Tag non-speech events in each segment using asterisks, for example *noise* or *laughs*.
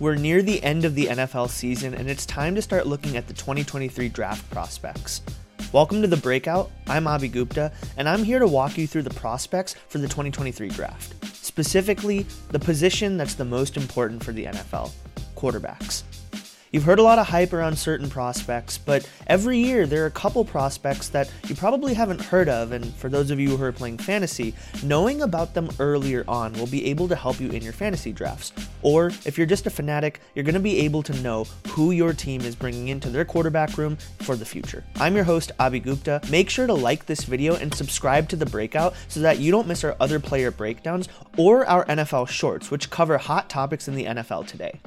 We're near the end of the NFL season, and it's time to start looking at the 2023 draft prospects. Welcome to The Breakout. I'm Abhi Gupta, and I'm here to walk you through the prospects for the 2023 draft. Specifically, the position that's the most important for the NFL quarterbacks. You've heard a lot of hype around certain prospects, but every year there are a couple prospects that you probably haven't heard of, and for those of you who are playing fantasy, knowing about them earlier on will be able to help you in your fantasy drafts. Or if you're just a fanatic, you're going to be able to know who your team is bringing into their quarterback room for the future. I'm your host, Abhi Gupta. Make sure to like this video and subscribe to The Breakout so that you don't miss our other player breakdowns or our NFL shorts, which cover hot topics in the NFL today.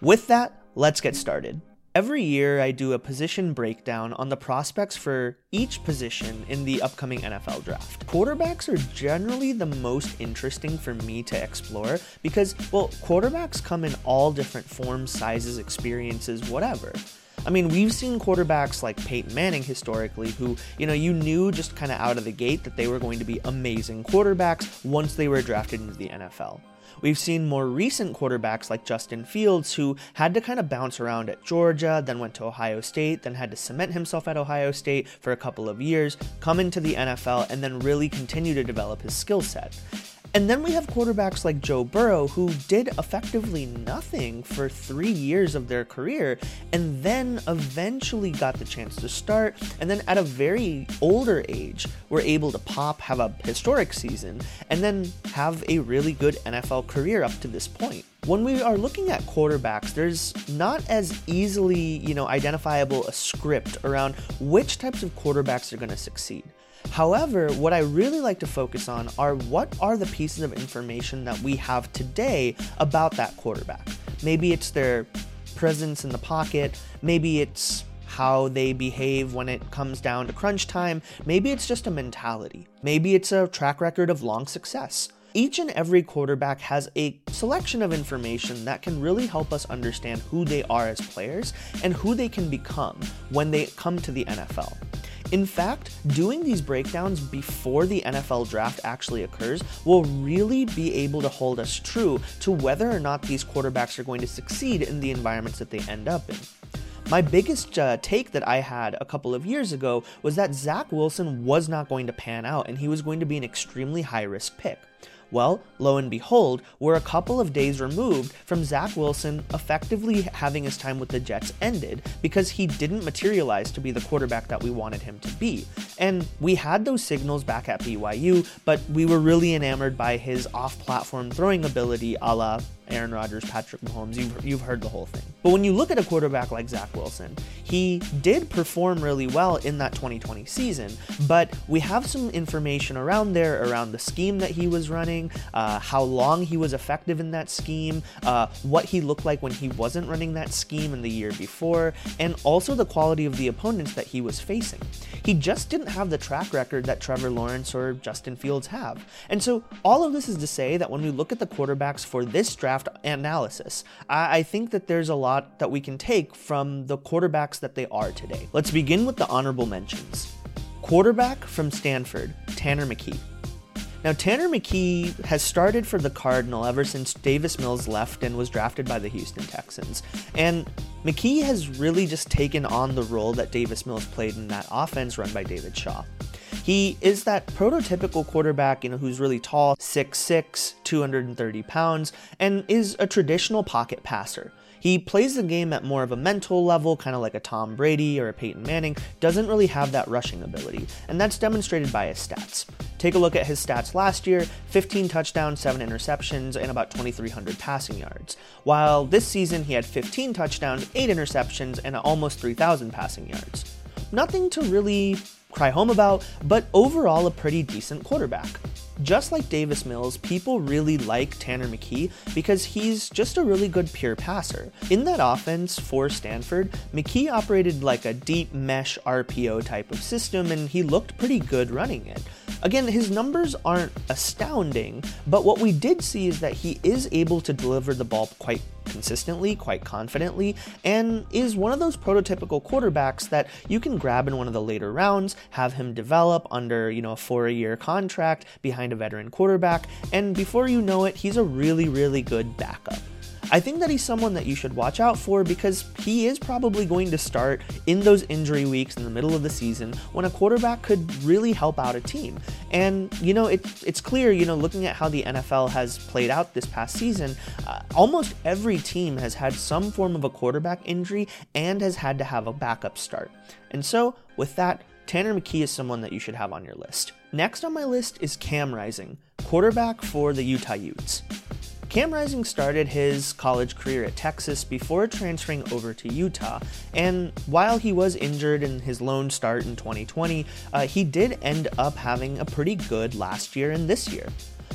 With that, let's get started. Every year, I do a position breakdown on the prospects for each position in the upcoming NFL draft. Quarterbacks are generally the most interesting for me to explore because, well, quarterbacks come in all different forms, sizes, experiences, whatever. I mean, we've seen quarterbacks like Peyton Manning historically, who, you know, you knew just kind of out of the gate that they were going to be amazing quarterbacks once they were drafted into the NFL. We've seen more recent quarterbacks like Justin Fields, who had to kind of bounce around at Georgia, then went to Ohio State, then had to cement himself at Ohio State for a couple of years, come into the NFL, and then really continue to develop his skill set. And then we have quarterbacks like Joe Burrow, who did effectively nothing for three years of their career, and then eventually got the chance to start, and then at a very older age, were able to pop, have a historic season, and then have a really good NFL career up to this point when we are looking at quarterbacks, there's not as easily, you know, identifiable a script around which types of quarterbacks are going to succeed. However, what I really like to focus on are what are the pieces of information that we have today about that quarterback. Maybe it's their presence in the pocket, maybe it's how they behave when it comes down to crunch time, maybe it's just a mentality, maybe it's a track record of long success. Each and every quarterback has a selection of information that can really help us understand who they are as players and who they can become when they come to the NFL. In fact, doing these breakdowns before the NFL draft actually occurs will really be able to hold us true to whether or not these quarterbacks are going to succeed in the environments that they end up in. My biggest uh, take that I had a couple of years ago was that Zach Wilson was not going to pan out and he was going to be an extremely high risk pick. Well, lo and behold, we're a couple of days removed from Zach Wilson effectively having his time with the Jets ended because he didn't materialize to be the quarterback that we wanted him to be. And we had those signals back at BYU, but we were really enamored by his off platform throwing ability a la Aaron Rodgers, Patrick Mahomes. You've, you've heard the whole thing. But when you look at a quarterback like Zach Wilson, he did perform really well in that 2020 season, but we have some information around there around the scheme that he was running, uh, how long he was effective in that scheme, uh, what he looked like when he wasn't running that scheme in the year before, and also the quality of the opponents that he was facing. He just didn't have the track record that Trevor Lawrence or Justin Fields have. And so, all of this is to say that when we look at the quarterbacks for this draft, draft analysis. I, I think that there's a lot that we can take from the quarterbacks that they are today. Let's begin with the honorable mentions. Quarterback from Stanford, Tanner McKee. Now, Tanner McKee has started for the Cardinal ever since Davis Mills left and was drafted by the Houston Texans. And McKee has really just taken on the role that Davis Mills played in that offense run by David Shaw. He is that prototypical quarterback, you know, who's really tall, 6'6, 230 pounds, and is a traditional pocket passer. He plays the game at more of a mental level, kind of like a Tom Brady or a Peyton Manning, doesn't really have that rushing ability, and that's demonstrated by his stats. Take a look at his stats last year 15 touchdowns, 7 interceptions, and about 2,300 passing yards. While this season he had 15 touchdowns, 8 interceptions, and almost 3,000 passing yards. Nothing to really cry home about, but overall a pretty decent quarterback. Just like Davis Mills, people really like Tanner McKee because he's just a really good pure passer. In that offense for Stanford, McKee operated like a deep mesh RPO type of system and he looked pretty good running it. Again, his numbers aren't astounding, but what we did see is that he is able to deliver the ball quite consistently, quite confidently, and is one of those prototypical quarterbacks that you can grab in one of the later rounds, have him develop under, you know, a four year contract behind a veteran quarterback, and before you know it, he's a really, really good backup. I think that he's someone that you should watch out for because he is probably going to start in those injury weeks in the middle of the season when a quarterback could really help out a team. And, you know, it, it's clear, you know, looking at how the NFL has played out this past season, uh, almost every team has had some form of a quarterback injury and has had to have a backup start. And so, with that, Tanner McKee is someone that you should have on your list. Next on my list is Cam Rising, quarterback for the Utah Utes. Cam Rising started his college career at Texas before transferring over to Utah, and while he was injured in his lone start in 2020, uh, he did end up having a pretty good last year and this year.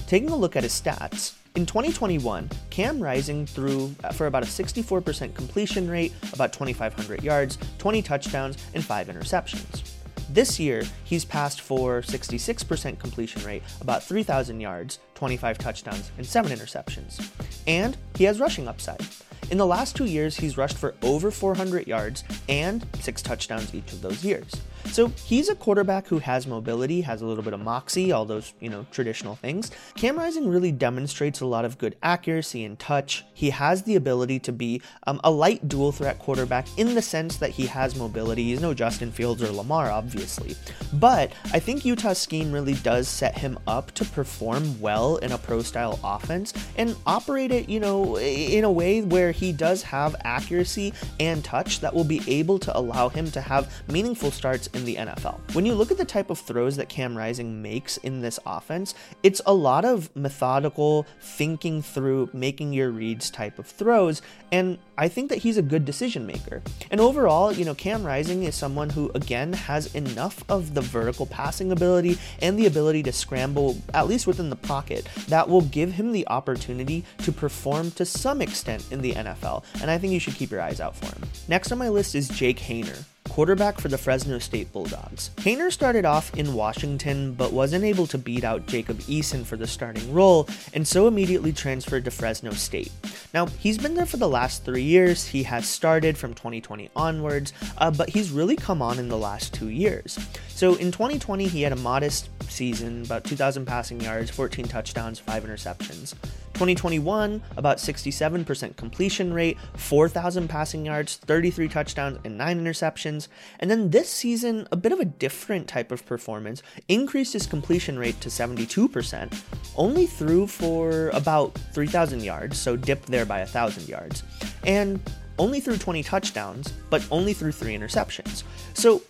Taking a look at his stats, in 2021, Cam Rising threw for about a 64% completion rate, about 2,500 yards, 20 touchdowns, and 5 interceptions. This year, he's passed for 66% completion rate, about 3,000 yards, 25 touchdowns, and 7 interceptions. And he has rushing upside. In the last two years, he's rushed for over 400 yards and 6 touchdowns each of those years. So he's a quarterback who has mobility, has a little bit of moxie, all those, you know, traditional things. Cam Rising really demonstrates a lot of good accuracy and touch. He has the ability to be um, a light dual threat quarterback in the sense that he has mobility. He's no Justin Fields or Lamar, obviously. But I think Utah's scheme really does set him up to perform well in a pro style offense and operate it, you know, in a way where he does have accuracy and touch that will be able to allow him to have meaningful starts in the NFL. When you look at the type of throws that Cam Rising makes in this offense, it's a lot of methodical, thinking through, making your reads type of throws, and I think that he's a good decision maker. And overall, you know, Cam Rising is someone who, again, has enough of the vertical passing ability and the ability to scramble, at least within the pocket, that will give him the opportunity to perform to some extent in the NFL. And I think you should keep your eyes out for him. Next on my list is Jake Haener quarterback for the Fresno State Bulldogs. Haener started off in Washington but wasn't able to beat out Jacob Eason for the starting role and so immediately transferred to Fresno State. Now, he's been there for the last three years, he has started from 2020 onwards, uh, but he's really come on in the last two years. So in 2020, he had a modest season, about 2,000 passing yards, 14 touchdowns, 5 interceptions. 2021, about 67% completion rate, 4,000 passing yards, 33 touchdowns, and 9 interceptions. And then this season, a bit of a different type of performance, increased his completion rate to 72%, only threw for about 3,000 yards, so dipped there by 1,000 yards, and only threw 20 touchdowns, but only threw 3 interceptions. So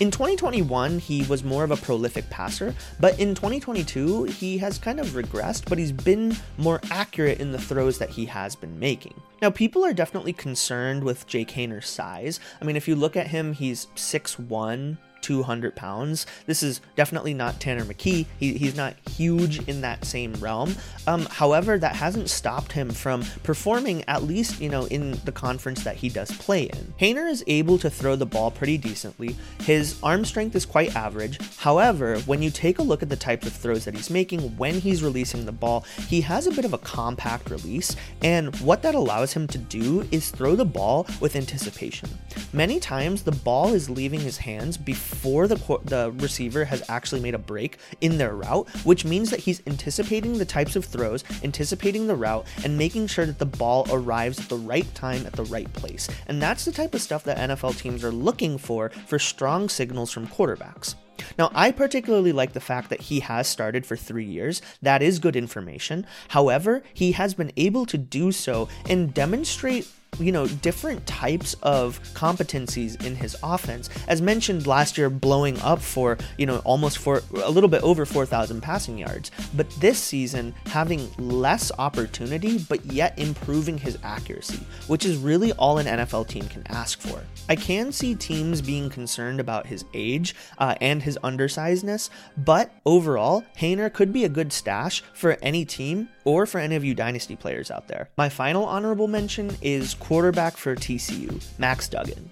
in 2021, he was more of a prolific passer, but in 2022, he has kind of regressed, but he's been more accurate in the throws that he has been making. Now, people are definitely concerned with Jake Haener's size. I mean, if you look at him, he's 6'1, 200 pounds. This is definitely not Tanner McKee. He, he's not huge in that same realm. Um, however, that hasn't stopped him from performing at least, you know, in the conference that he does play in. Haener is able to throw the ball pretty decently. His arm strength is quite average. However, when you take a look at the types of throws that he's making when he's releasing the ball, he has a bit of a compact release, and what that allows him to do is throw the ball with anticipation. Many times, the ball is leaving his hands before before the the receiver has actually made a break in their route, which means that he's anticipating the types of throws, anticipating the route, and making sure that the ball arrives at the right time at the right place. And that's the type of stuff that NFL teams are looking for for strong signals from quarterbacks. Now, I particularly like the fact that he has started for three years. That is good information. However, he has been able to do so and demonstrate you know, different types of competencies in his offense. As mentioned last year, blowing up for, you know, almost for a little bit over 4,000 passing yards. But this season, having less opportunity, but yet improving his accuracy, which is really all an NFL team can ask for. I can see teams being concerned about his age uh, and his undersizedness, but overall, Haener could be a good stash for any team or for any of you Dynasty players out there. My final honorable mention is quarterback for TCU, Max Duggan.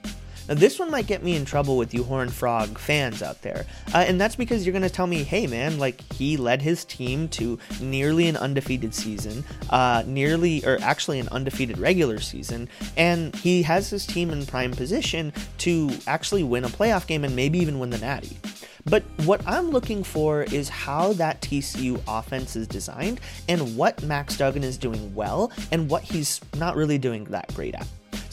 Now, this one might get me in trouble with you Horn Frog fans out there, uh, and that's because you're going to tell me, hey man, like he led his team to nearly an undefeated season, uh, nearly, or actually an undefeated regular season, and he has his team in prime position to actually win a playoff game and maybe even win the Natty. But what I'm looking for is how that TCU offense is designed and what Max Duggan is doing well and what he's not really doing that great at.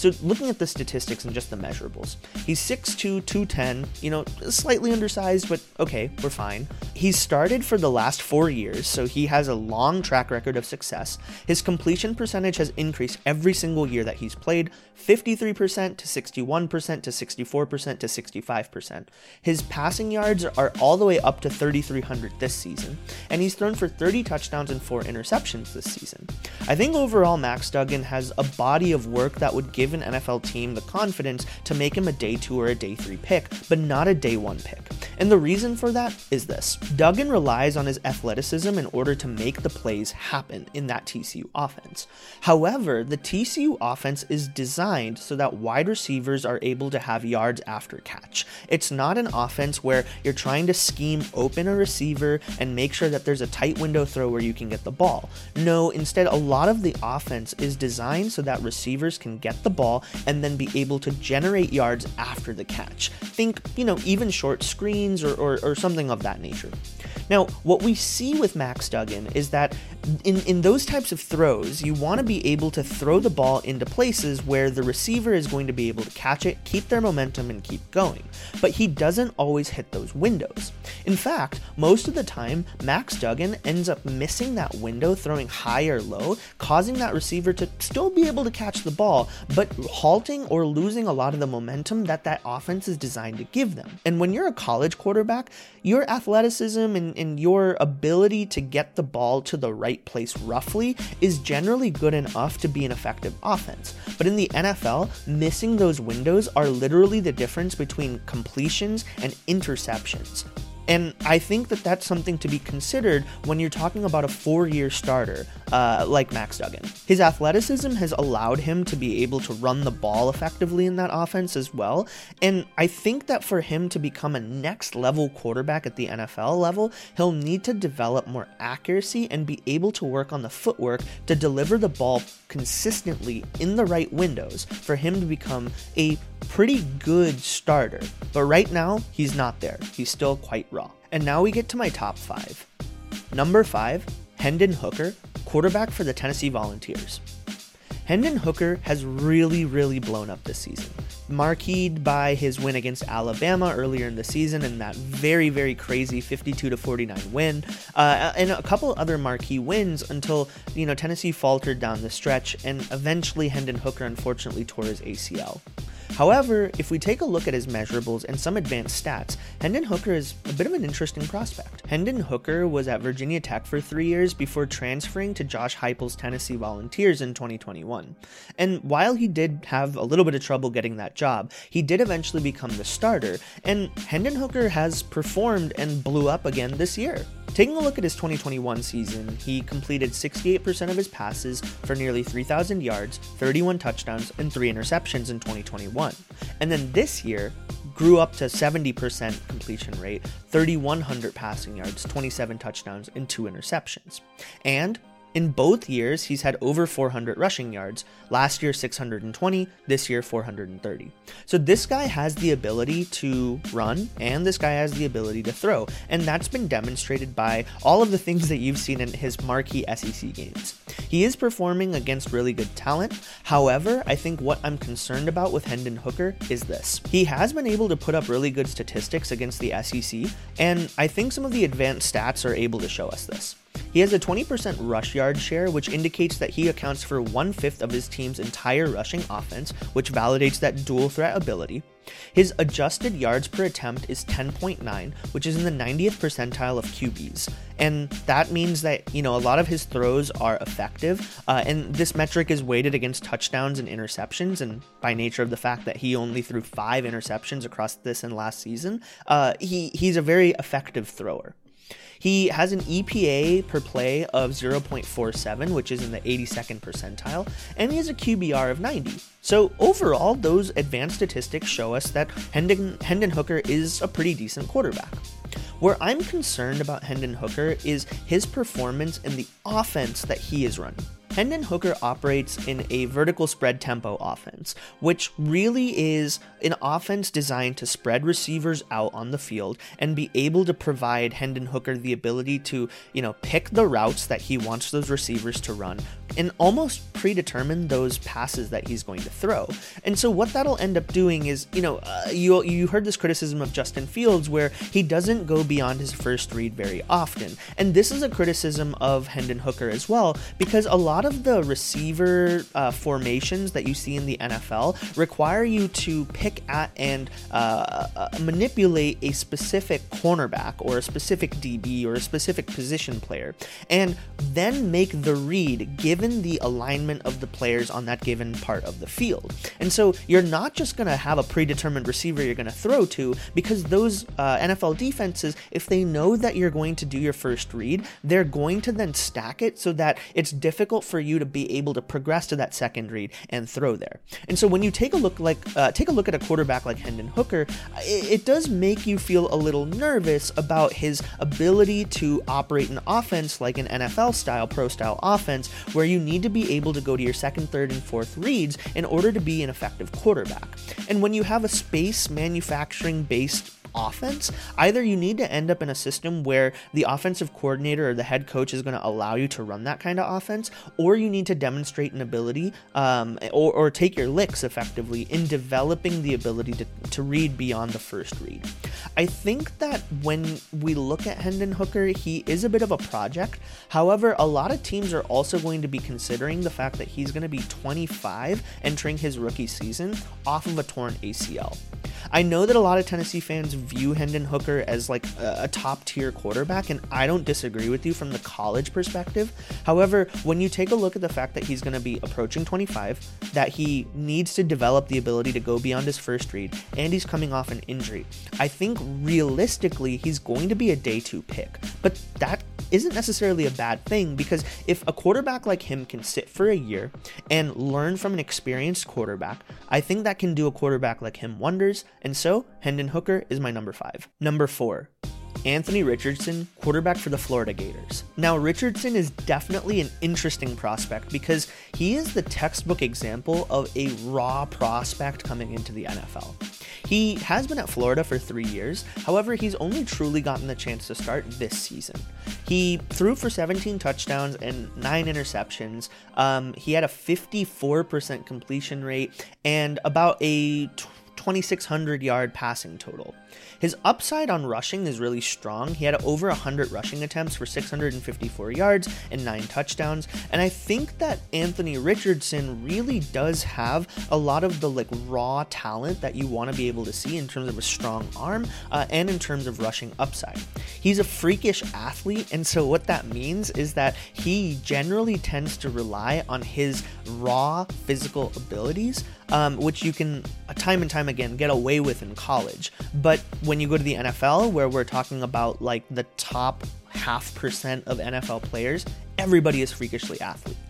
So looking at the statistics and just the measurables, he's 6'2", 210, you know, slightly undersized, but okay, we're fine. He's started for the last four years, so he has a long track record of success. His completion percentage has increased every single year that he's played, 53% to 61% to 64% to 65%. His passing yards are all the way up to 3,300 this season, and he's thrown for 30 touchdowns and 4 interceptions this season. I think overall Max Duggan has a body of work that would give an NFL team the confidence to make him a day 2 or a day 3 pick, but not a day 1 pick. And the reason for that is this Duggan relies on his athleticism in order to make the plays happen in that TCU offense. However, the TCU offense is designed so that wide receivers are able to have yards after catch. It's not an offense where you're trying to scheme open a receiver and make sure that there's a tight window throw where you can get the ball. No, instead, a lot of the offense is designed so that receivers can get the ball and then be able to generate yards after the catch. Think, you know, even short screens or, or, or something of that nature. Now, what we see with Max Duggan is that in, in those types of throws, you want to be able to throw the ball into places where the receiver is going to be able to catch it, keep their momentum, and keep going. But he doesn't always hit those windows. In fact, most of the time, Max Duggan ends up missing that window, throwing high or low, causing that receiver to still be able to catch the ball, but halting or losing a lot of the momentum that that offense is designed to give them. And when you're a college quarterback, your athleticism and, and your ability to get the ball to the right place roughly is generally good enough to be an effective offense. But in the NFL, missing those windows are literally the difference between completions and interceptions. And I think that that's something to be considered when you're talking about a four year starter uh, like Max Duggan. His athleticism has allowed him to be able to run the ball effectively in that offense as well. And I think that for him to become a next level quarterback at the NFL level, he'll need to develop more accuracy and be able to work on the footwork to deliver the ball consistently in the right windows for him to become a pretty good starter. But right now, he's not there. He's still quite raw. And now we get to my top five. Number five, Hendon Hooker, quarterback for the Tennessee Volunteers. Hendon Hooker has really, really blown up this season. Marqueed by his win against Alabama earlier in the season and that very, very crazy 52 to 49 win, uh, and a couple other marquee wins until you know Tennessee faltered down the stretch, and eventually Hendon Hooker unfortunately tore his ACL. However, if we take a look at his measurables and some advanced stats, Hendon Hooker is a bit of an interesting prospect. Hendon Hooker was at Virginia Tech for three years before transferring to Josh Heupel's Tennessee Volunteers in 2021. And while he did have a little bit of trouble getting that job, he did eventually become the starter, and Hendon Hooker has performed and blew up again this year. Taking a look at his 2021 season, he completed 68% of his passes for nearly 3,000 yards, 31 touchdowns, and 3 interceptions in 2021. And then this year, grew up to 70% completion rate, 3,100 passing yards, 27 touchdowns, and 2 interceptions. And in both years, he's had over 400 rushing yards. Last year, 620. This year, 430. So this guy has the ability to run, and this guy has the ability to throw. And that's been demonstrated by all of the things that you've seen in his marquee SEC games. He is performing against really good talent. However, I think what I'm concerned about with Hendon Hooker is this. He has been able to put up really good statistics against the SEC, and I think some of the advanced stats are able to show us this. He has a 20% rush yard share, which indicates that he accounts for one fifth of his team's entire rushing offense, which validates that dual threat ability. His adjusted yards per attempt is 10.9, which is in the 90th percentile of QBs. And that means that, you know, a lot of his throws are effective. Uh, and this metric is weighted against touchdowns and interceptions. And by nature of the fact that he only threw five interceptions across this and last season, uh, he, he's a very effective thrower. He has an EPA per play of 0.47, which is in the 82nd percentile, and he has a QBR of 90. So overall, those advanced statistics show us that Hendon, Hendon Hooker is a pretty decent quarterback. Where I'm concerned about Hendon Hooker is his performance in the offense that he is running. Hendon Hooker operates in a vertical spread tempo offense, which really is an offense designed to spread receivers out on the field and be able to provide Hendon Hooker the ability to, you know, pick the routes that he wants those receivers to run and almost predetermine those passes that he's going to throw. And so what that'll end up doing is, you know, uh, you you heard this criticism of Justin Fields where he doesn't go beyond his first read very often. And this is a criticism of Hendon Hooker as well because a lot of the receiver uh, formations that you see in the NFL require you to pick at and uh, uh, manipulate a specific cornerback or a specific DB or a specific position player and then make the read given the alignment of the players on that given part of the field. And so you're not just going to have a predetermined receiver you're going to throw to because those uh, NFL defenses, if they know that you're going to do your first read, they're going to then stack it so that it's difficult for you to be able to progress to that second read and throw there. And so when you take a look like uh, take a look at a quarterback like Hendon Hooker, it, it does make you feel a little nervous about his ability to operate an offense like an NFL style, pro style offense, where you need to be able to go to your second, third, and fourth reads in order to be an effective quarterback. And when you have a space manufacturing based offense, either you need to end up in a system where the offensive coordinator or the head coach is going to allow you to run that kind of offense, or you need to demonstrate an ability um, or, or take your licks effectively in developing the ability to, to read beyond the first read. I think that when we look at Hendon Hooker, he is a bit of a project. However, a lot of teams are also going to be considering the fact that he's going to be 25 entering his rookie season off of a torn ACL. I know that a lot of Tennessee fans view Hendon Hooker as like a, a top tier quarterback, and I don't disagree with you from the college perspective. However, when you take a look at the fact that he's going to be approaching 25, that he needs to develop the ability to go beyond his first read, and he's coming off an injury, I think realistically he's going to be a day two pick. But that isn't necessarily a bad thing because if a quarterback like him can sit for a year and learn from an experienced quarterback, I think that can do a quarterback like him wonders. And so, Hendon Hooker is my number five. Number four, Anthony Richardson, quarterback for the Florida Gators. Now, Richardson is definitely an interesting prospect because he is the textbook example of a raw prospect coming into the NFL. He has been at Florida for three years, however, he's only truly gotten the chance to start this season. He threw for 17 touchdowns and 9 interceptions. Um, he had a 54% completion rate and about a 2,600 yard passing total. His upside on rushing is really strong. He had over 100 rushing attempts for 654 yards and 9 touchdowns. And I think that Anthony Richardson really does have a lot of the like raw talent that you want to be able to see in terms of a strong arm uh, and in terms of rushing upside. He's a freakish athlete, and so what that means is that he generally tends to rely on his raw physical abilities um, which you can uh, time and time again get away with in college. But when you go to the NFL, where we're talking about like the top half percent of NFL players, everybody is freakishly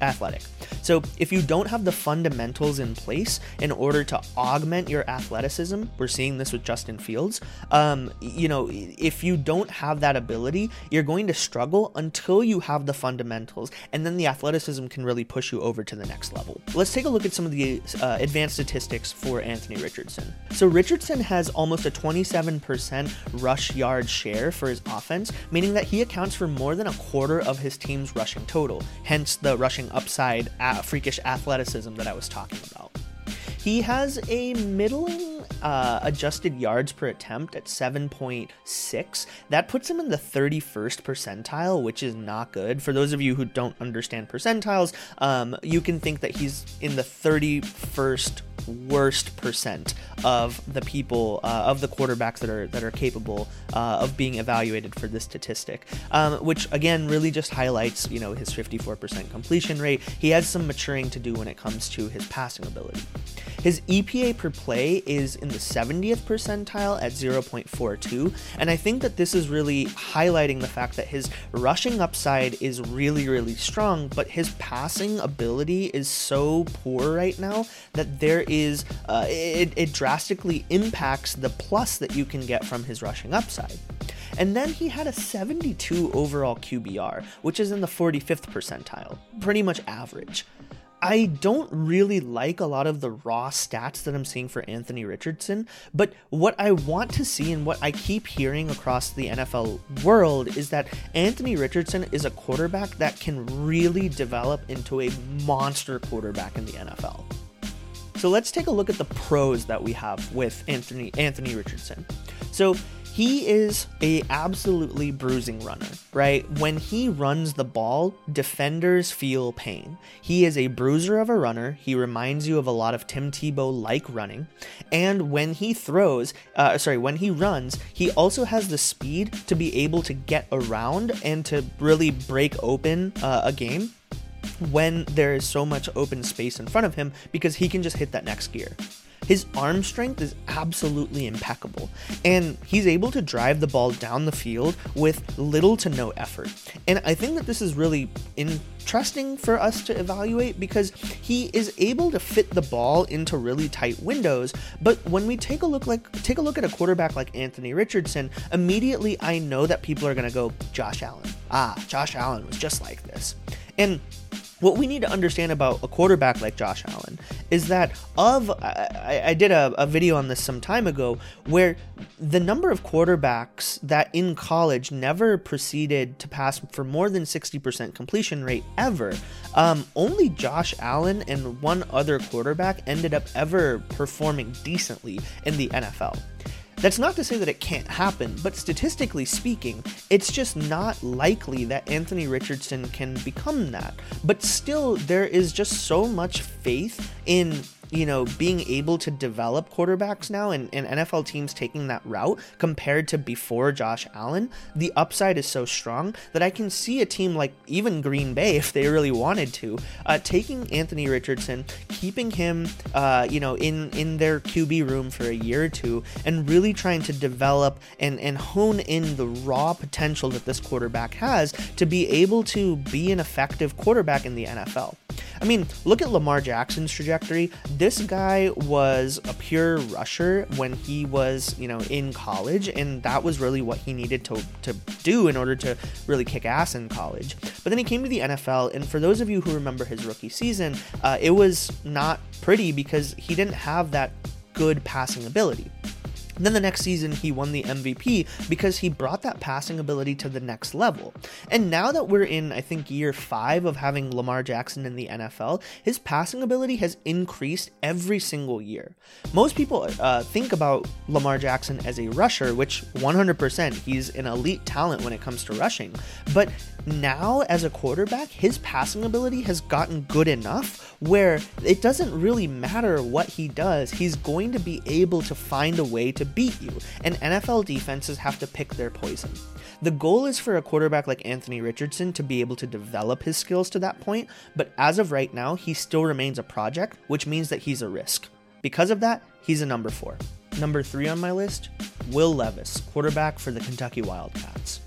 athletic. So if you don't have the fundamentals in place in order to augment your athleticism, we're seeing this with Justin Fields. Um, you know, if you don't have that ability, you're going to struggle until you have the fundamentals, and then the athleticism can really push you over to the next level. Let's take a look at some of the uh, advanced statistics for Anthony Richardson. So Richardson has almost a 27% rush yard share for his offense, meaning that he accounts for more than a quarter of his team's rushing total, hence the rushing upside freakish athleticism that I was talking about. He has a middling uh, adjusted yards per attempt at 7.6. That puts him in the 31st percentile, which is not good. For those of you who don't understand percentiles, um, you can think that he's in the 31st worst percent of the people uh, of the quarterbacks that are that are capable uh, of being evaluated for this statistic, um, which again really just highlights you know his 54% completion rate. He has some maturing to do when it comes to his passing ability. His EPA per play is in the 70th percentile at 0.42, and I think that this is really highlighting the fact that his rushing upside is really really strong, but his passing ability is so poor right now that there is uh, it, it drastically impacts the plus that you can get from his rushing upside. And then he had a 72 overall QBR, which is in the 45th percentile, pretty much average. I don't really like a lot of the raw stats that I'm seeing for Anthony Richardson, but what I want to see and what I keep hearing across the NFL world is that Anthony Richardson is a quarterback that can really develop into a monster quarterback in the NFL. So let's take a look at the pros that we have with Anthony Anthony Richardson. So he is a absolutely bruising runner, right? When he runs the ball, defenders feel pain. He is a bruiser of a runner. He reminds you of a lot of Tim Tebow like running. And when he throws, uh, sorry, when he runs, he also has the speed to be able to get around and to really break open uh, a game when there is so much open space in front of him because he can just hit that next gear. His arm strength is absolutely impeccable, and he's able to drive the ball down the field with little to no effort. And I think that this is really interesting for us to evaluate because he is able to fit the ball into really tight windows. But when we take a look like take a look at a quarterback like Anthony Richardson, immediately I know that people are gonna go Josh Allen. Ah, Josh Allen was just like this. And what we need to understand about a quarterback like Josh Allen is that of I, I did a, a, video on this some time ago where the number of quarterbacks that in college never proceeded to pass for more than 60% completion rate ever um, only josh allen and one other quarterback ended up ever performing decently in the nfl that's not to say that it can't happen, but statistically speaking, it's just not likely that Anthony Richardson can become that. But still, there is just so much faith in you know, being able to develop quarterbacks now and, and NFL teams taking that route compared to before Josh Allen, the upside is so strong that I can see a team like even Green Bay, if they really wanted to, uh, taking Anthony Richardson, keeping him, uh, you know, in in their QB room for a year or two, and really trying to develop and and hone in the raw potential that this quarterback has to be able to be an effective quarterback in the NFL. I mean, look at Lamar Jackson's trajectory. This guy was a pure rusher when he was, you know, in college, and that was really what he needed to, to do in order to really kick ass in college. But then he came to the NFL, and for those of you who remember his rookie season, uh, it was not pretty because he didn't have that good passing ability. And then the next season, he won the MVP because he brought that passing ability to the next level. And now that we're in, I think, year five of having Lamar Jackson in the NFL, his passing ability has increased every single year. Most people uh, think about Lamar Jackson as a rusher, which 100% he's an elite talent when it comes to rushing. But now, as a quarterback, his passing ability has gotten good enough where it doesn't really matter what he does, he's going to be able to find a way to beat you, and NFL defenses have to pick their poison. The goal is for a quarterback like Anthony Richardson to be able to develop his skills to that point, but as of right now, he still remains a project, which means that he's a risk. Because of that, he's a number four. Number three on my list Will Levis, quarterback for the Kentucky Wildcats.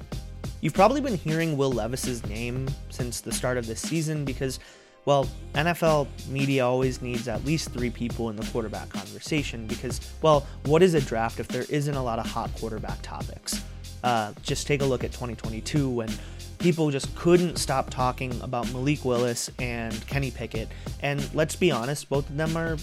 You've probably been hearing Will Levis's name since the start of this season because, well, NFL media always needs at least three people in the quarterback conversation because, well, what is a draft if there isn't a lot of hot quarterback topics? Uh, just take a look at 2022 when people just couldn't stop talking about Malik Willis and Kenny Pickett. And let's be honest, both of them are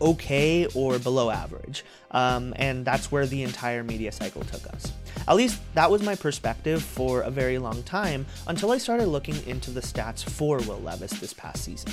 okay or below average. Um, and that's where the entire media cycle took us. At least that was my perspective for a very long time until I started looking into the stats for Will Levis this past season.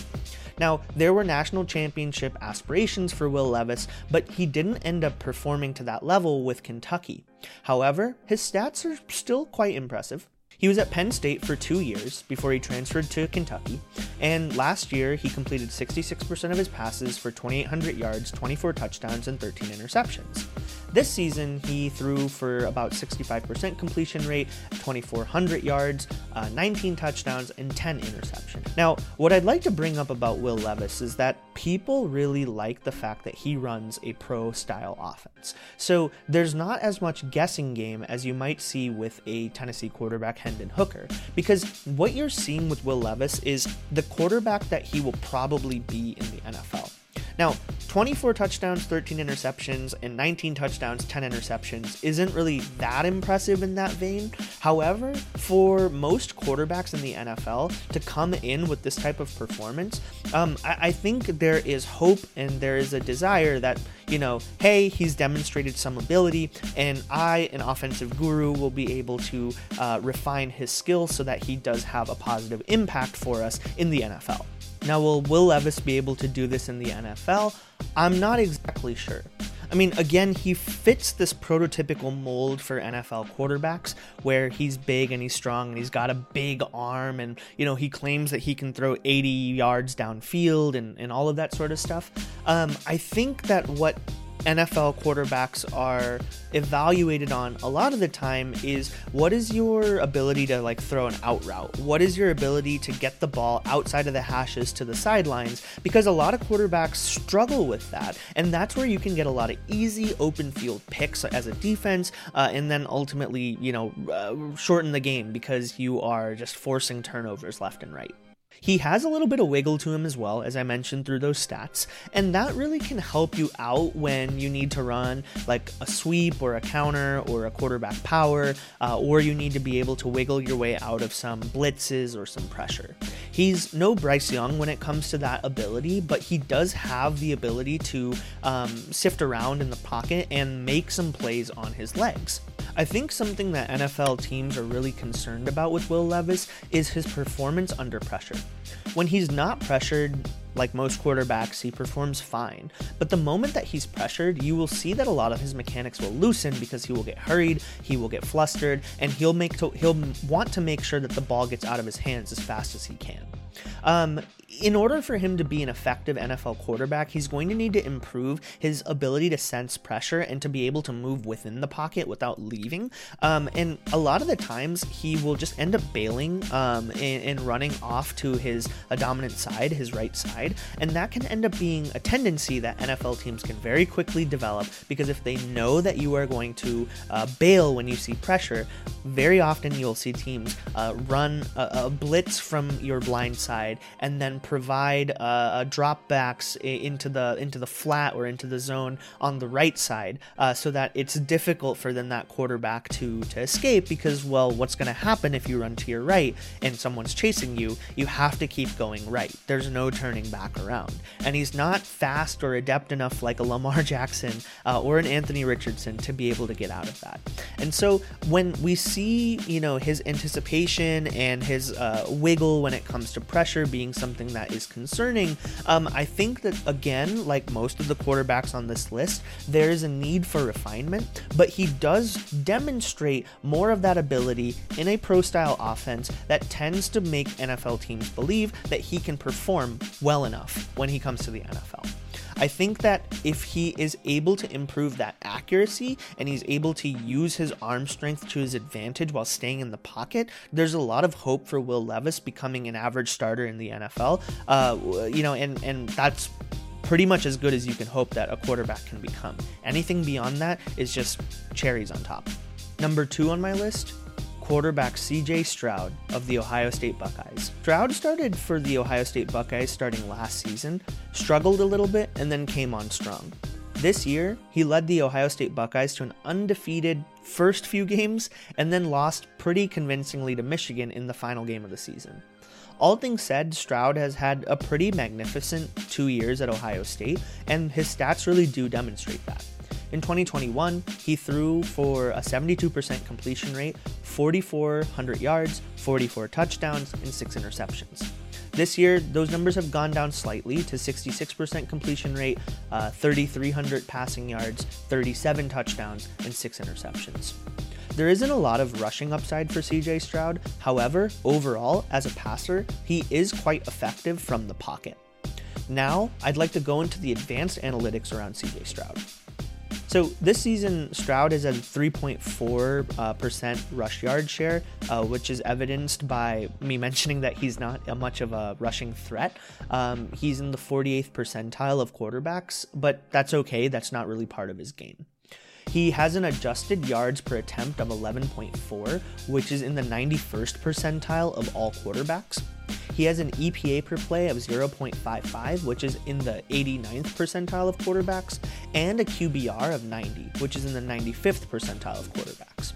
Now, there were national championship aspirations for Will Levis, but he didn't end up performing to that level with Kentucky. However, his stats are still quite impressive. He was at Penn State for two years before he transferred to Kentucky, and last year he completed 66% of his passes for 2,800 yards, 24 touchdowns, and 13 interceptions. This season, he threw for about 65% completion rate, 2,400 yards, uh, 19 touchdowns, and 10 interceptions. Now, what I'd like to bring up about Will Levis is that people really like the fact that he runs a pro style offense. So there's not as much guessing game as you might see with a Tennessee quarterback, Hendon Hooker, because what you're seeing with Will Levis is the quarterback that he will probably be in the NFL. Now, 24 touchdowns, 13 interceptions, and 19 touchdowns, 10 interceptions isn't really that impressive in that vein. However, for most quarterbacks in the NFL to come in with this type of performance, um, I, I think there is hope and there is a desire that, you know, hey, he's demonstrated some ability, and I, an offensive guru, will be able to uh, refine his skills so that he does have a positive impact for us in the NFL. Now, will Will Levis be able to do this in the NFL? I'm not exactly sure. I mean, again, he fits this prototypical mold for NFL quarterbacks where he's big and he's strong and he's got a big arm and, you know, he claims that he can throw 80 yards downfield and, and all of that sort of stuff. Um, I think that what NFL quarterbacks are evaluated on a lot of the time is what is your ability to like throw an out route? What is your ability to get the ball outside of the hashes to the sidelines? Because a lot of quarterbacks struggle with that. And that's where you can get a lot of easy open field picks as a defense uh, and then ultimately, you know, uh, shorten the game because you are just forcing turnovers left and right. He has a little bit of wiggle to him as well, as I mentioned through those stats, and that really can help you out when you need to run like a sweep or a counter or a quarterback power, uh, or you need to be able to wiggle your way out of some blitzes or some pressure. He's no Bryce Young when it comes to that ability, but he does have the ability to um, sift around in the pocket and make some plays on his legs. I think something that NFL teams are really concerned about with Will Levis is his performance under pressure. When he's not pressured, like most quarterbacks, he performs fine. But the moment that he's pressured, you will see that a lot of his mechanics will loosen because he will get hurried, he will get flustered, and he'll make to, he'll want to make sure that the ball gets out of his hands as fast as he can. Um, in order for him to be an effective NFL quarterback, he's going to need to improve his ability to sense pressure and to be able to move within the pocket without leaving. Um, and a lot of the times, he will just end up bailing um, and, and, running off to his dominant side, his right side. And that can end up being a tendency that NFL teams can very quickly develop because if they know that you are going to uh, bail when you see pressure, very often you'll see teams uh, run a, a blitz from your blind side and then provide uh, dropbacks into the into the flat or into the zone on the right side, uh, so that it's difficult for then that quarterback to to escape. Because well, what's going to happen if you run to your right and someone's chasing you? You have to keep going right. There's no turning back around. And he's not fast or adept enough like a Lamar *laughs* Jackson uh, or an Anthony Richardson to be able to get out of that. And so when we see you know his anticipation and his uh, wiggle when it comes to pressure being something that is concerning. Um, I think that, again, like most of the quarterbacks on this list, there is a need for refinement, but he does demonstrate more of that ability in a pro style offense that tends to make NFL teams believe that he can perform well enough when he comes to the NFL. I think that if he is able to improve that accuracy and he's able to use his arm strength to his advantage while staying in the pocket, there's a lot of hope for Will Levis becoming an average starter in the NFL. Uh, you know, and and that's pretty much as good as you can hope that a quarterback can become. Anything beyond that is just cherries on top. Number two on my list quarterback CJ Stroud of the Ohio State Buckeyes. Stroud started for the Ohio State Buckeyes starting last season, struggled a little bit, and then came on strong. This year, he led the Ohio State Buckeyes to an undefeated first few games and then lost pretty convincingly to Michigan in the final game of the season. All things said, Stroud has had a pretty magnificent two years at Ohio State, and his stats really do demonstrate that. In 2021, he threw for a 72% completion rate, 4,400 yards, 44 touchdowns, and 6 interceptions. This year, those numbers have gone down slightly to 66% completion rate, uh, 3,300 passing yards, 37 touchdowns, and 6 interceptions. There isn't a lot of rushing upside for CJ Stroud, however, overall, as a passer, he is quite effective from the pocket. Now, I'd like to go into the advanced analytics around CJ Stroud. So this season, Stroud is at 3.4% uh, rush yard share, uh, which is evidenced by me mentioning that he's not much of a rushing threat. Um, he's in the 48th percentile of quarterbacks, but that's okay. That's not really part of his game. He has an adjusted yards per attempt of 11.4, which is in the 91st percentile of all quarterbacks. He has an EPA per play of 0.55, which is in the 89th percentile of quarterbacks, and a QBR of 90, which is in the 95th percentile of quarterbacks.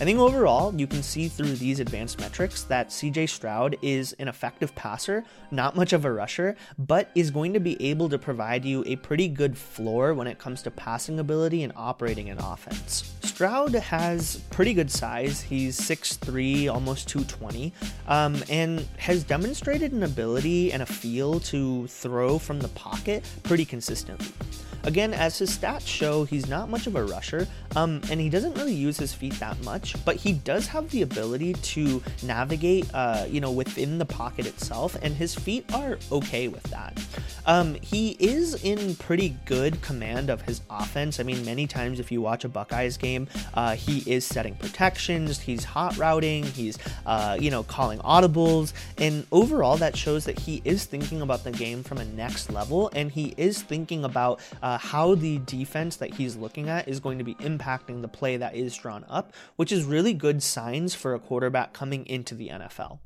I think overall, you can see through these advanced metrics that CJ Stroud is an effective passer, not much of a rusher, but is going to be able to provide you a pretty good floor when it comes to passing ability and operating an offense. Stroud has pretty good size. He's 6'3, almost 220, um, and has demonstrated an ability and a feel to throw from the pocket pretty consistently. Again, as his stats show, he's not much of a rusher, um, and he doesn't really use his feet that much, but he does have the ability to navigate, uh, you know, within the pocket itself, and his feet are okay with that. Um, he is in pretty good command of his offense. I mean, many times if you watch a Buckeyes game, uh, he is setting protections, he's hot routing, he's, uh, you know, calling audibles, and overall that shows that he is thinking about the game from a next level, and he is thinking about uh, how the defense that he's looking at is going to be impacting the play that is drawn up, which is really good signs for a quarterback coming into the NFL.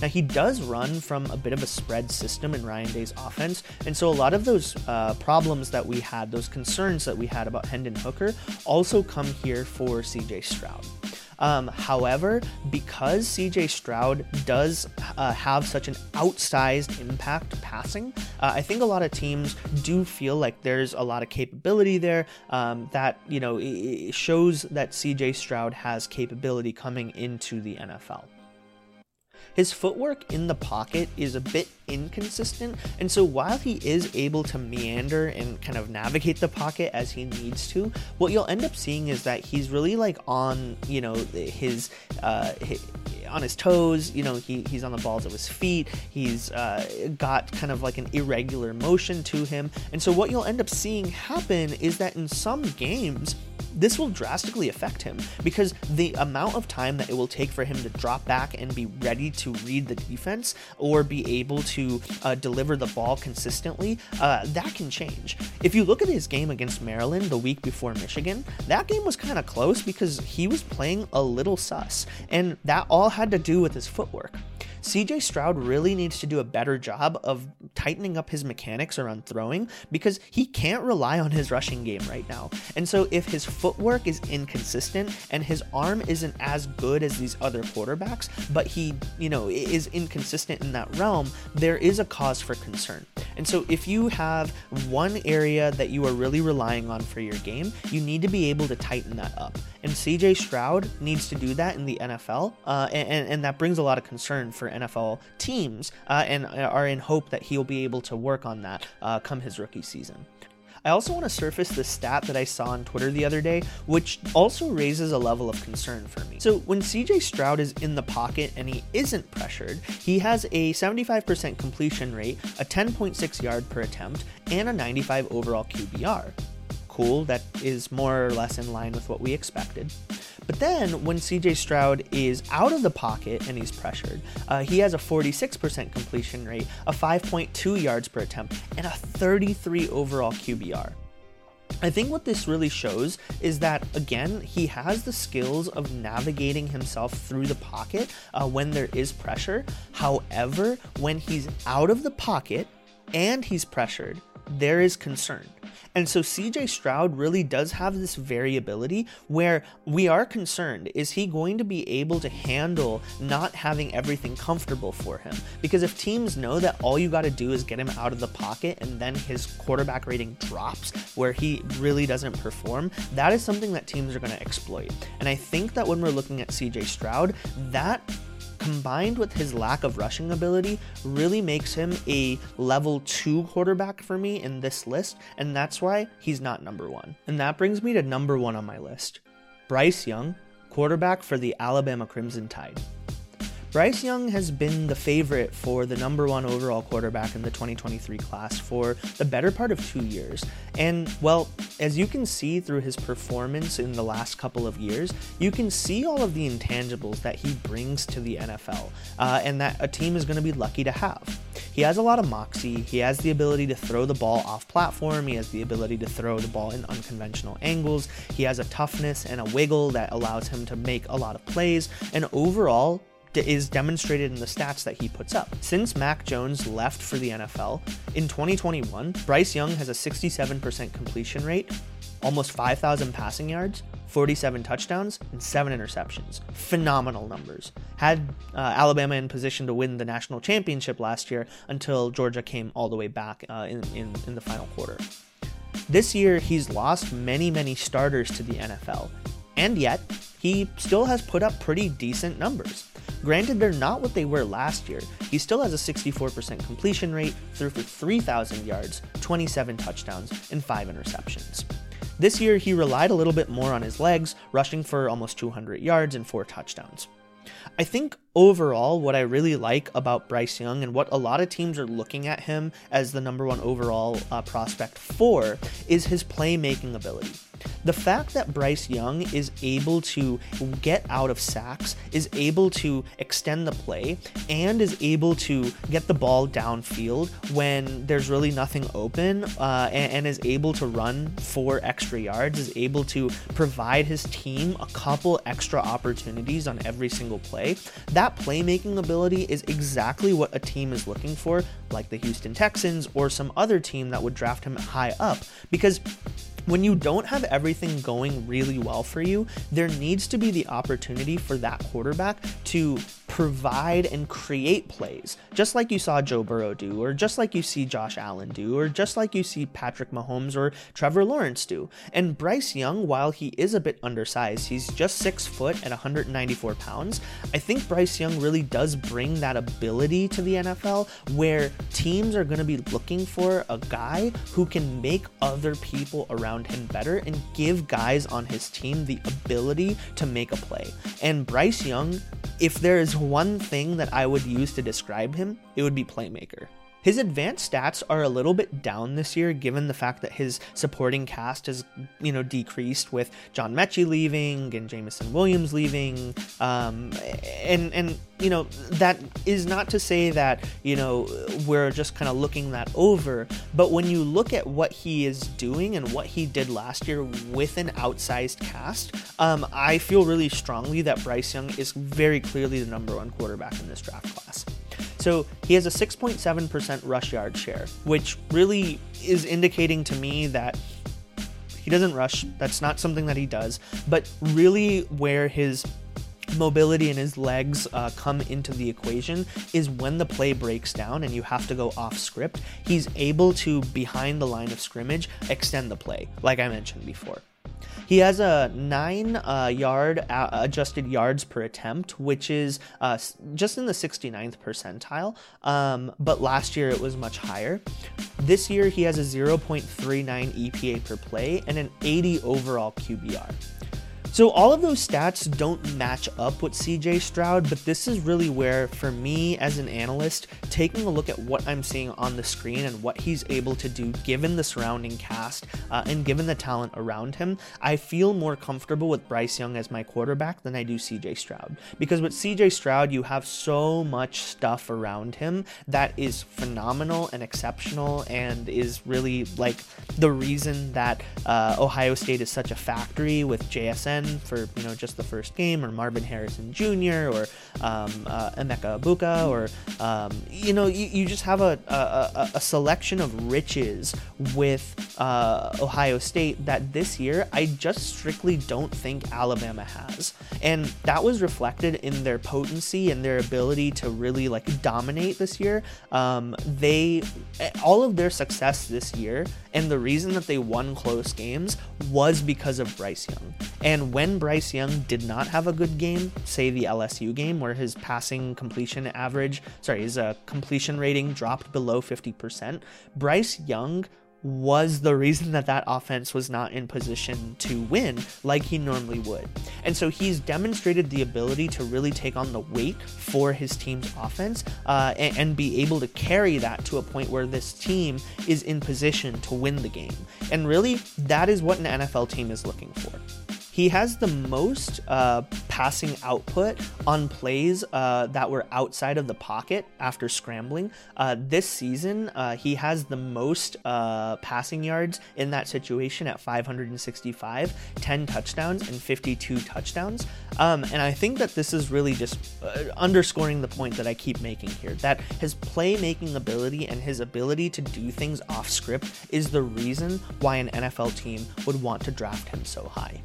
Now, he does run from a bit of a spread system in Ryan Day's offense, and so a lot of those uh, problems that we had, those concerns that we had about Hendon Hooker, also come here for CJ Stroud. Um, however, because CJ Stroud does uh, have such an outsized impact passing, uh, I think a lot of teams do feel like there's a lot of capability there um, that, you know, shows that CJ Stroud has capability coming into the NFL. His footwork in the pocket is a bit inconsistent, and so while he is able to meander and kind of navigate the pocket as he needs to, what you'll end up seeing is that he's really like on, you know, his, uh, his on his toes. You know, he, he's on the balls of his feet. He's uh, got kind of like an irregular motion to him. And so, what you'll end up seeing happen is that in some games, this will drastically affect him because the amount of time that it will take for him to drop back and be ready to read the defense or be able to uh, deliver the ball consistently, uh, that can change. If you look at his game against Maryland the week before Michigan, that game was kind of close because he was playing a little sus, and that all had to do with his footwork. CJ Stroud really needs to do a better job of tightening up his mechanics around throwing because he can't rely on his rushing game right now. And so if his footwork is inconsistent and his arm isn't as good as these other quarterbacks, but he, you know, is inconsistent in that realm, there is a cause for concern. And so if you have one area that you are really relying on for your game, you need to be able to tighten that up. And CJ Stroud needs to do that in the NFL, uh, and, and that brings a lot of concern for NFL teams, uh, and are in hope that he'll be able to work on that uh, come his rookie season. I also want to surface the stat that I saw on Twitter the other day, which also raises a level of concern for me. So, when CJ Stroud is in the pocket and he isn't pressured, he has a 75% completion rate, a 10.6 yard per attempt, and a 95 overall QBR. Cool, that is more or less in line with what we expected. But then when CJ Stroud is out of the pocket and he's pressured, uh, he has a 46% completion rate, a 5.2 yards per attempt, and a 33 overall QBR. I think what this really shows is that, again, he has the skills of navigating himself through the pocket uh, when there is pressure. However, when he's out of the pocket and he's pressured, there is concern. And so CJ Stroud really does have this variability where we are concerned is he going to be able to handle not having everything comfortable for him? Because if teams know that all you got to do is get him out of the pocket and then his quarterback rating drops where he really doesn't perform, that is something that teams are going to exploit. And I think that when we're looking at CJ Stroud, that combined with his lack of rushing ability, really makes him a level 2 quarterback for me in this list, and that's why he's not number 1. And that brings me to number 1 on my list Bryce Young, quarterback for the Alabama Crimson Tide. Bryce Young has been the favorite for the number one overall quarterback in the 2023 class for the better part of two years. And, well, as you can see through his performance in the last couple of years, you can see all of the intangibles that he brings to the NFL uh, and that a team is going to be lucky to have. He has a lot of moxie. He has the ability to throw the ball off platform. He has the ability to throw the ball in unconventional angles. He has a toughness and a wiggle that allows him to make a lot of plays. And overall, is demonstrated in the stats that he puts up. Since Mac Jones left for the NFL in 2021, Bryce Young has a 67% completion rate, almost 5,000 passing yards, 47 touchdowns, and 7 interceptions. Phenomenal numbers. Had uh, Alabama in position to win the national championship last year until Georgia came all the way back uh, in, in, in the final quarter. This year, he's lost many, many starters to the NFL, and yet he still has put up pretty decent numbers. Granted, they're not what they were last year. He still has a 64% completion rate, threw for 3,000 yards, 27 touchdowns, and 5 interceptions. This year, he relied a little bit more on his legs, rushing for almost 200 yards and 4 touchdowns. I think overall, what I really like about Bryce Young and what a lot of teams are looking at him as the number one overall uh, prospect for is his playmaking ability. The fact that Bryce Young is able to get out of sacks, is able to extend the play, and is able to get the ball downfield when there's really nothing open, uh, and, and is able to run four extra yards, is able to provide his team a couple extra opportunities on every single play. That playmaking ability is exactly what a team is looking for, like the Houston Texans or some other team that would draft him high up, because when you don't have everything going really well for you, there needs to be the opportunity for that quarterback to provide and create plays, just like you saw Joe Burrow do, or just like you see Josh Allen do, or just like you see Patrick Mahomes or Trevor Lawrence do. And Bryce Young, while he is a bit undersized, he's just six foot at 194 pounds. I think Bryce Young really does bring that ability to the NFL where teams are going to be looking for a guy who can make other people around him better and give guys on his team the ability to make a play. And Bryce Young, if there is one thing that I would use to describe him, it would be playmaker. His advanced stats are a little bit down this year, given the fact that his supporting cast has, you know, decreased with John Metchie leaving and Jameson Williams leaving, um, and and you know that is not to say that you know we're just kind of looking that over, but when you look at what he is doing and what he did last year with an outsized cast, um, I feel really strongly that Bryce Young is very clearly the number one quarterback in this draft class. So he has a 6.7% rush yard share, which really is indicating to me that he doesn't rush. That's not something that he does. But really, where his mobility and his legs uh, come into the equation is when the play breaks down and you have to go off script, he's able to, behind the line of scrimmage, extend the play, like I mentioned before. He has a nine uh, yard uh, adjusted yards per attempt, which is uh, just in the 69th percentile. Um, but last year it was much higher. This year he has a 0.39 EPA per play and an 80 overall QBR. So all of those stats don't match up with CJ Stroud, but this is really where, for me as an analyst, taking a look at what I'm seeing on the screen and what he's able to do given the surrounding cast uh, and given the talent around him, I feel more comfortable with Bryce Young as my quarterback than I do CJ Stroud. Because with CJ Stroud, you have so much stuff around him that is phenomenal and exceptional and is really like the reason that uh, Ohio State is such a factory with JSN for you know just the first game, or Marvin Harrison Jr. or um, uh, Emeka Egbuka, or um, you know you, you just have a, a, a selection of riches with uh, Ohio State that this year I just strictly don't think Alabama has, and that was reflected in their potency and their ability to really like dominate this year. Um, they all of their success this year and the reason that they won close games was because of Bryce Young. And when Bryce Young did not have a good game, say the LSU game where his passing completion average, sorry, his uh, completion rating dropped below 50%, Bryce Young was the reason that that offense was not in position to win like he normally would. And so he's demonstrated the ability to really take on the weight for his team's offense uh, and, and, be able to carry that to a point where this team is in position to win the game. And really, that is what an NFL team is looking for. He has the most uh, passing output on plays uh, that were outside of the pocket after scrambling. Uh, this season, uh, he has the most uh, passing yards in that situation at 565, 10 touchdowns, and 52 touchdowns. Um, and I think that this is really just uh, underscoring the point that I keep making here that his playmaking ability and his ability to do things off script is the reason why an NFL team would want to draft him so high.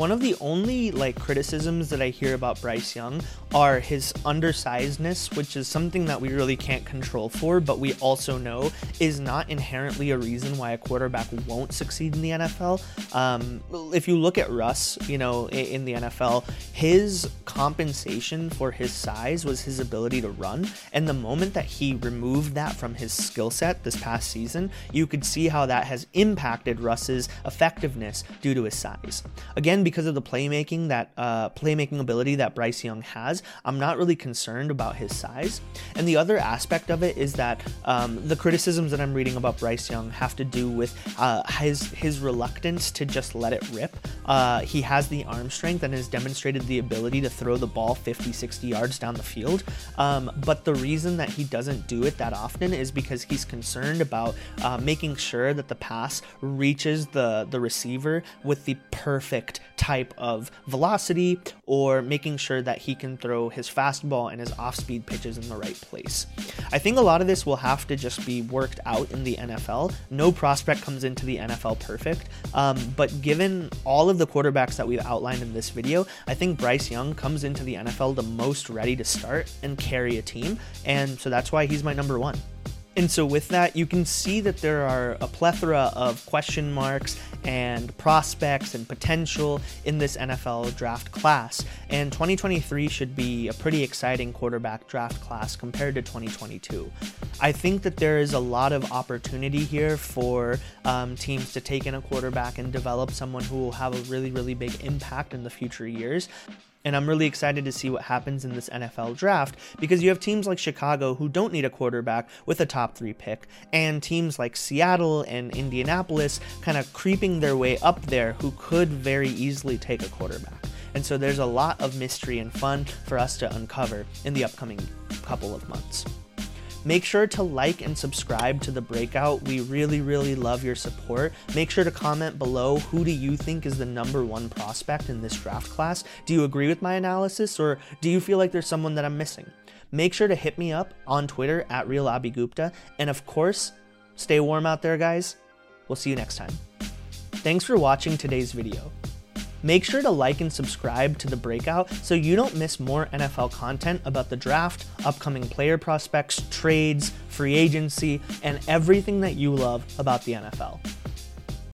One of the only like criticisms that I hear about Bryce Young are his undersizedness, which is something that we really can't control for, but we also know is not inherently a reason why a quarterback won't succeed in the NFL. Um, if you look at Russ, you know, in the NFL, his compensation for his size was his ability to run, and the moment that he removed that from his skill set this past season, you could see how that has impacted Russ's effectiveness due to his size. Again, because of the playmaking that uh, playmaking ability that Bryce Young has, I'm not really concerned about his size. And the other aspect of it is that um, the criticisms that I'm reading about Bryce Young have to do with uh, his his reluctance to just let it rip. Uh, he has the arm strength and has demonstrated the ability to throw the ball 50, 60 yards down the field. Um, but the reason that he doesn't do it that often is because he's concerned about uh, making sure that the pass reaches the the receiver with the perfect type of velocity or making sure that he can throw his fastball and his off speed pitches in the right place. I think a lot of this will have to just be worked out in the NFL. No prospect comes into the NFL perfect, um, but given all of the quarterbacks that we've outlined in this video, I think Bryce Young comes into the NFL the most ready to start and carry a team, and so that's why he's my number one. And so, with that, you can see that there are a plethora of question marks and prospects and potential in this NFL draft class. And 2023 should be a pretty exciting quarterback draft class compared to 2022. I think that there is a lot of opportunity here for um, teams to take in a quarterback and develop someone who will have a really, really big impact in the future years. And I'm really excited to see what happens in this NFL draft because you have teams like Chicago who don't need a quarterback with a top three pick, and teams like Seattle and Indianapolis kind of creeping their way up there who could very easily take a quarterback. And so there's a lot of mystery and fun for us to uncover in the upcoming couple of months. Make sure to like and subscribe to the breakout. We really, really love your support. Make sure to comment below who do you think is the number one prospect in this draft class? Do you agree with my analysis or do you feel like there's someone that I'm missing? Make sure to hit me up on Twitter at RealAbiGupta. And of course, stay warm out there, guys. We'll see you next time. Thanks for watching today's video. Make sure to like and subscribe to The Breakout so you don't miss more NFL content about the draft, upcoming player prospects, trades, free agency, and everything that you love about the NFL.